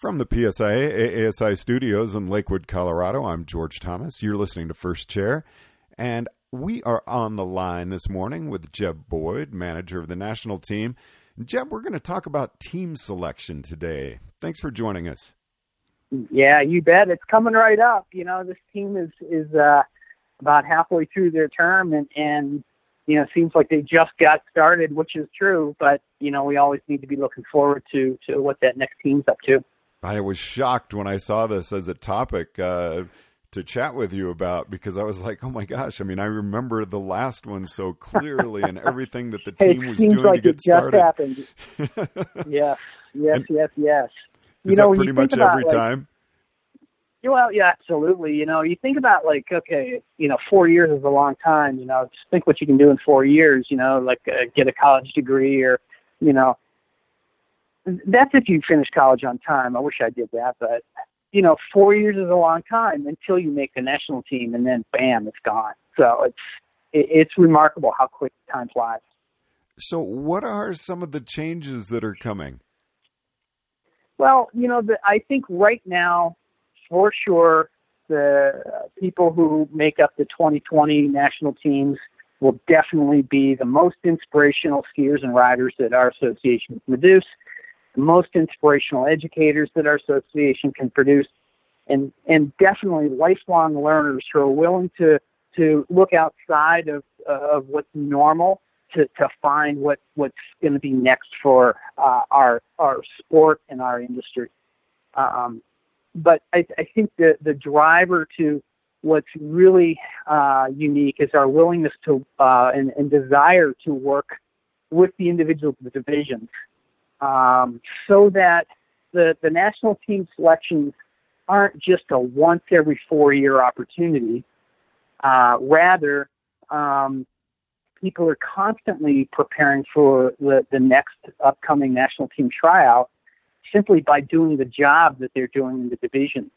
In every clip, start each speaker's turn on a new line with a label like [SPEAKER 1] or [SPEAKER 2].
[SPEAKER 1] From the PSIA ASI studios in Lakewood, Colorado, I'm George Thomas. You're listening to First Chair, and we are on the line this morning with Jeb Boyd, manager of the national team. Jeb, we're going to talk about team selection today. Thanks for joining us.
[SPEAKER 2] Yeah, you bet. It's coming right up. You know, this team is is uh, about halfway through their term, and and you know, it seems like they just got started, which is true. But you know, we always need to be looking forward to to what that next team's up to.
[SPEAKER 1] I was shocked when I saw this as a topic uh, to chat with you about because I was like, oh my gosh! I mean, I remember the last one so clearly and everything that the team was doing
[SPEAKER 2] like
[SPEAKER 1] to get
[SPEAKER 2] it
[SPEAKER 1] started.
[SPEAKER 2] Happened. yes, yes,
[SPEAKER 1] And
[SPEAKER 2] yes, yes.
[SPEAKER 1] Is
[SPEAKER 2] you know,
[SPEAKER 1] that pretty
[SPEAKER 2] you
[SPEAKER 1] much
[SPEAKER 2] think about,
[SPEAKER 1] every
[SPEAKER 2] like,
[SPEAKER 1] time?
[SPEAKER 2] Well, yeah, absolutely. You know, you think about like, okay, you know, four years is a long time. You know, just think what you can do in four years. You know, like uh, get a college degree or, you know, that's if you finish college on time. I wish I did that, but you know, four years is a long time until you make the national team, and then bam, it's gone. So it's it, it's remarkable how quick time flies.
[SPEAKER 1] So, what are some of the changes that are coming?
[SPEAKER 2] Well, you know, the, I think right now, for sure, the people who make up the 2020 national teams will definitely be the most inspirational skiers and riders that our association can produce, the most inspirational educators that our association can produce, and and definitely lifelong learners who are willing to to look outside of of what's normal to, to find what, what's going to be next for uh, our our sport and our industry. Um, but I, I think the the driver to what's really uh, unique is our willingness to uh, and, and, desire to work with the individual divisions, um, so that the the national team selections aren't just a once every four year opportunity. Uh, rather, um, people are constantly preparing for the, the next upcoming national team tryout simply by doing the job that they're doing in the divisions.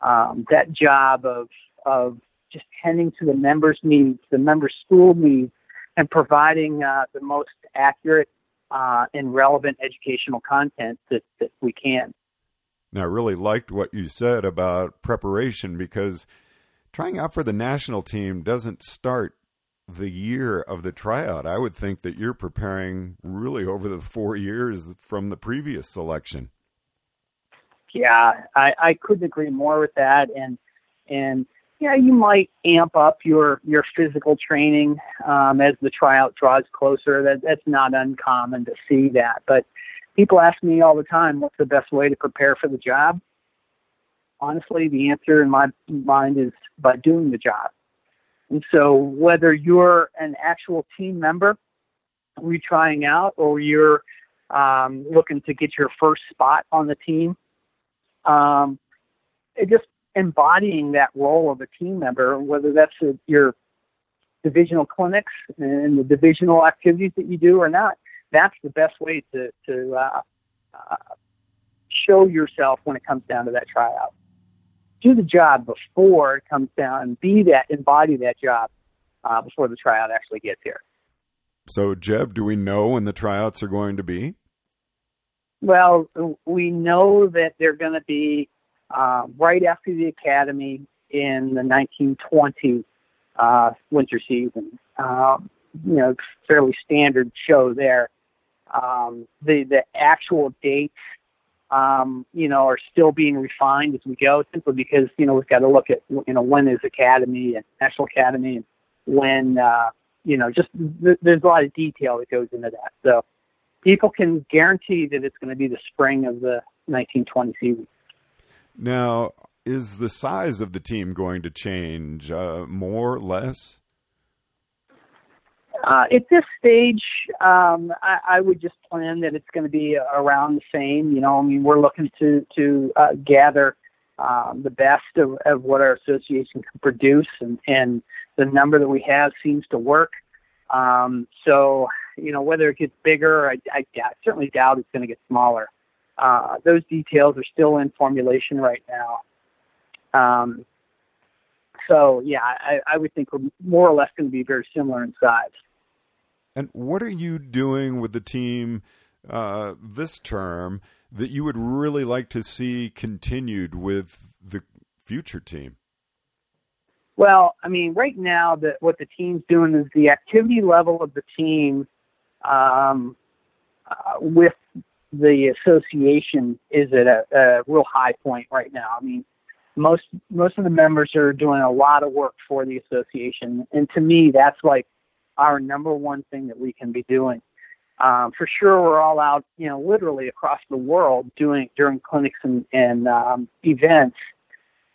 [SPEAKER 2] Um, that job of, of just tending to the members' needs, the members' school needs, and providing uh, the most accurate uh, and relevant educational content that, that we can.
[SPEAKER 1] Now, I really liked what you said about preparation because trying out for the national team doesn't start the year of the tryout. I would think that you're preparing really over the four years from the previous selection.
[SPEAKER 2] Yeah, I, I couldn't agree more with that. And and yeah, you might amp up your your physical training um, as the tryout draws closer. That that's not uncommon to see that. But people ask me all the time, what's the best way to prepare for the job? Honestly, the answer in my mind is by doing the job. And so, whether you're an actual team member retrying out or you're um, looking to get your first spot on the team, um, it just embodying that role of a team member, whether that's a, your divisional clinics and the divisional activities that you do or not, that's the best way to, to uh, uh, show yourself when it comes down to that tryout do the job before it comes down and be that embody that job uh, before the tryout actually gets here.
[SPEAKER 1] So, Jeb, do we know when the tryouts are going to be?
[SPEAKER 2] Well, we know that they're going to be uh, right after the academy in the 1920 uh, winter season. Um, you know, fairly standard show there. Um, the the actual dates um, you know, are still being refined as we go, simply because you know we've got to look at you know when is Academy and National Academy and when uh, you know just th- there's a lot of detail that goes into that. So people can guarantee that it's going to be the spring of the 1920 season.
[SPEAKER 1] Now, is the size of the team going to change uh, more, or less?
[SPEAKER 2] Uh, at this stage, um, I, I would just plan that it's going to be around the same. You know, I mean, we're looking to to uh, gather um, the best of, of what our association can produce, and, and the number that we have seems to work. Um, so, you know, whether it gets bigger, I, I, I certainly doubt it's going to get smaller. Uh, those details are still in formulation right now. Um, so, yeah, I, I would think we're more or less going to be very similar in size.
[SPEAKER 1] And what are you doing with the team uh, this term that you would really like to see continued with the future team?
[SPEAKER 2] Well, I mean, right now, that what the team's doing is the activity level of the team um, uh, with the association is at a, a real high point right now. I mean, most most of the members are doing a lot of work for the association, and to me, that's like our number one thing that we can be doing. Um, for sure, we're all out, you know, literally across the world doing during clinics and, and um, events.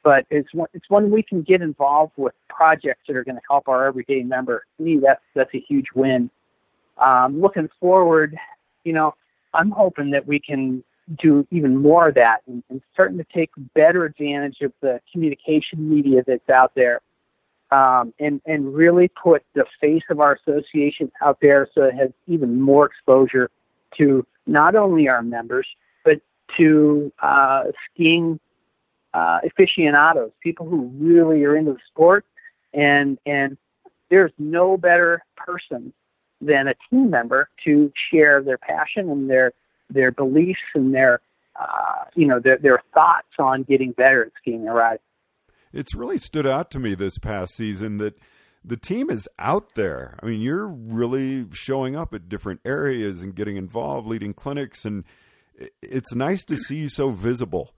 [SPEAKER 2] But it's one, it's when we can get involved with projects that are going to help our everyday member. To me, that's that's a huge win. Um, looking forward, you know, I'm hoping that we can do even more of that and, and starting to take better advantage of the communication media that's out there um, and and really put the face of our association out there so it has even more exposure to not only our members but to uh, skiing uh, aficionados, people who really are into the sport, and and there's no better person than a team member to share their passion and their their beliefs and their uh, you know their their thoughts on getting better at skiing a ride
[SPEAKER 1] it's really stood out to me this past season that the team is out there. I mean, you're really showing up at different areas and getting involved, leading clinics, and it's nice to see you so visible.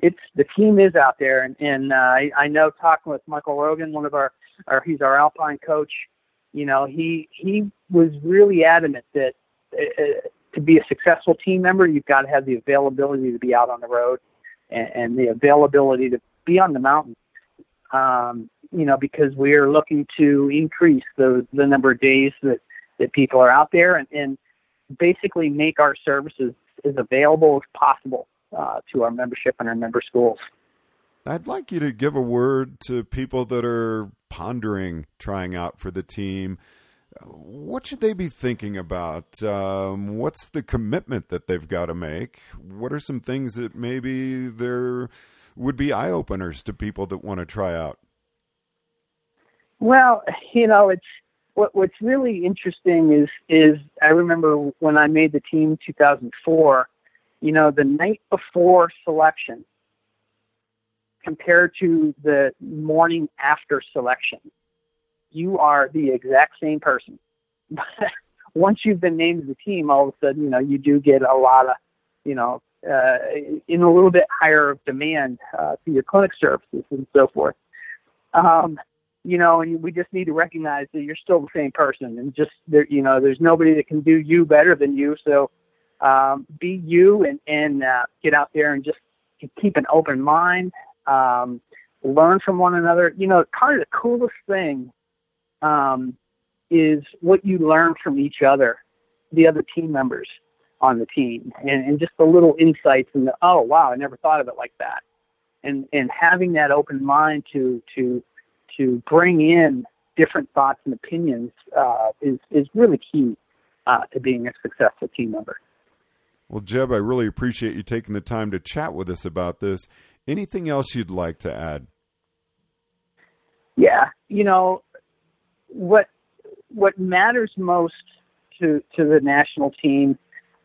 [SPEAKER 2] It's the team is out there, and, and uh, I, I know talking with Michael Rogan, one of our, our he's our Alpine coach. You know, he he was really adamant that uh, to be a successful team member, you've got to have the availability to be out on the road and, and the availability to be on the mountain. Um, you know, because we are looking to increase the the number of days that that people are out there and, and basically make our services as available as possible uh, to our membership and our member schools.
[SPEAKER 1] I'd like you to give a word to people that are pondering trying out for the team. What should they be thinking about? Um, what's the commitment that they've got to make? What are some things that maybe they're would be eye openers to people that want to try out?
[SPEAKER 2] Well, you know, it's what what's really interesting is is I remember when I made the team 2004, you know, the night before selection compared to the morning after selection, you are the exact same person. Once you've been named to the team, all of a sudden, you know, you do get a lot of, you know, uh, in a little bit higher of demand uh, for your clinic services and so forth. Um, you know, and we just need to recognize that you're still the same person, and just there, you know, there's nobody that can do you better than you. So um, be you and and uh, get out there and just keep an open mind. Um, learn from one another. You know, part of the coolest thing um, is what you learn from each other, the other team members on the team and, and just the little insights and the oh wow I never thought of it like that and and having that open mind to to to bring in different thoughts and opinions uh, is is really key uh, to being a successful team member.
[SPEAKER 1] Well, Jeb, I really appreciate you taking the time to chat with us about this. Anything else you'd like to add?
[SPEAKER 2] Yeah, you know what what matters most to to the national team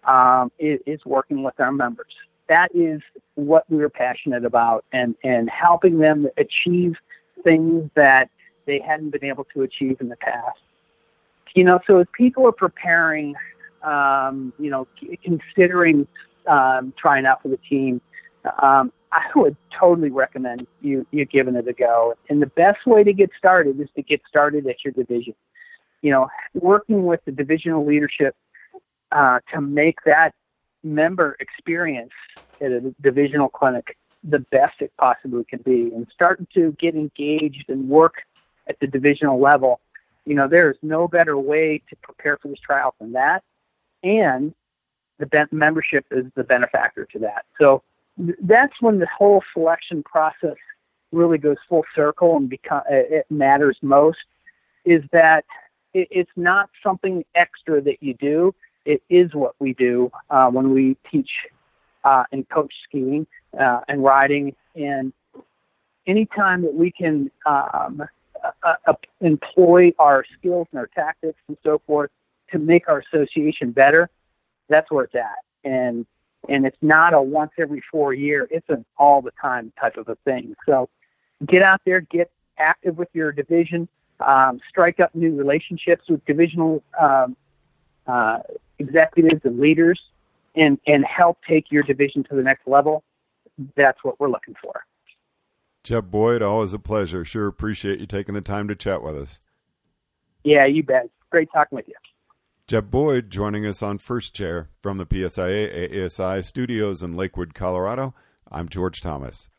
[SPEAKER 2] um, is, is working with our members. That is what we are passionate about, and and helping them achieve things that they hadn't been able to achieve in the past. You know, so as people are preparing, um, you know, considering um, trying out for the team, um, I would totally recommend you you giving it a go. And the best way to get started is to get started at your division. You know, working with the divisional leadership uh, to make that member experience at a divisional clinic the best it possibly can be and starting to get engaged and work at the divisional level, you know, there is no better way to prepare for this trial than that. And the membership is the benefactor to that. So that's when the whole selection process really goes full circle and become it matters most. Is that it, it's not something extra that you do it is what we do uh, when we teach uh, and coach skiing uh, and riding. And anytime that we can um, uh, uh, employ our skills and our tactics and so forth to make our association better, that's where it's at. And and it's not a once every four year; it's an all the time type of a thing. So, get out there, get active with your division, um, strike up new relationships with divisional um, uh, executives and leaders, and and help take your division to the next level. That's what we're looking for.
[SPEAKER 1] Jeb Boyd, always a pleasure. Sure appreciate you taking the time to chat with us.
[SPEAKER 2] Yeah, you bet. Great talking with you.
[SPEAKER 1] Jeb Boyd joining us on First Chair from the PSIA ASI studios in Lakewood, Colorado. I'm George Thomas.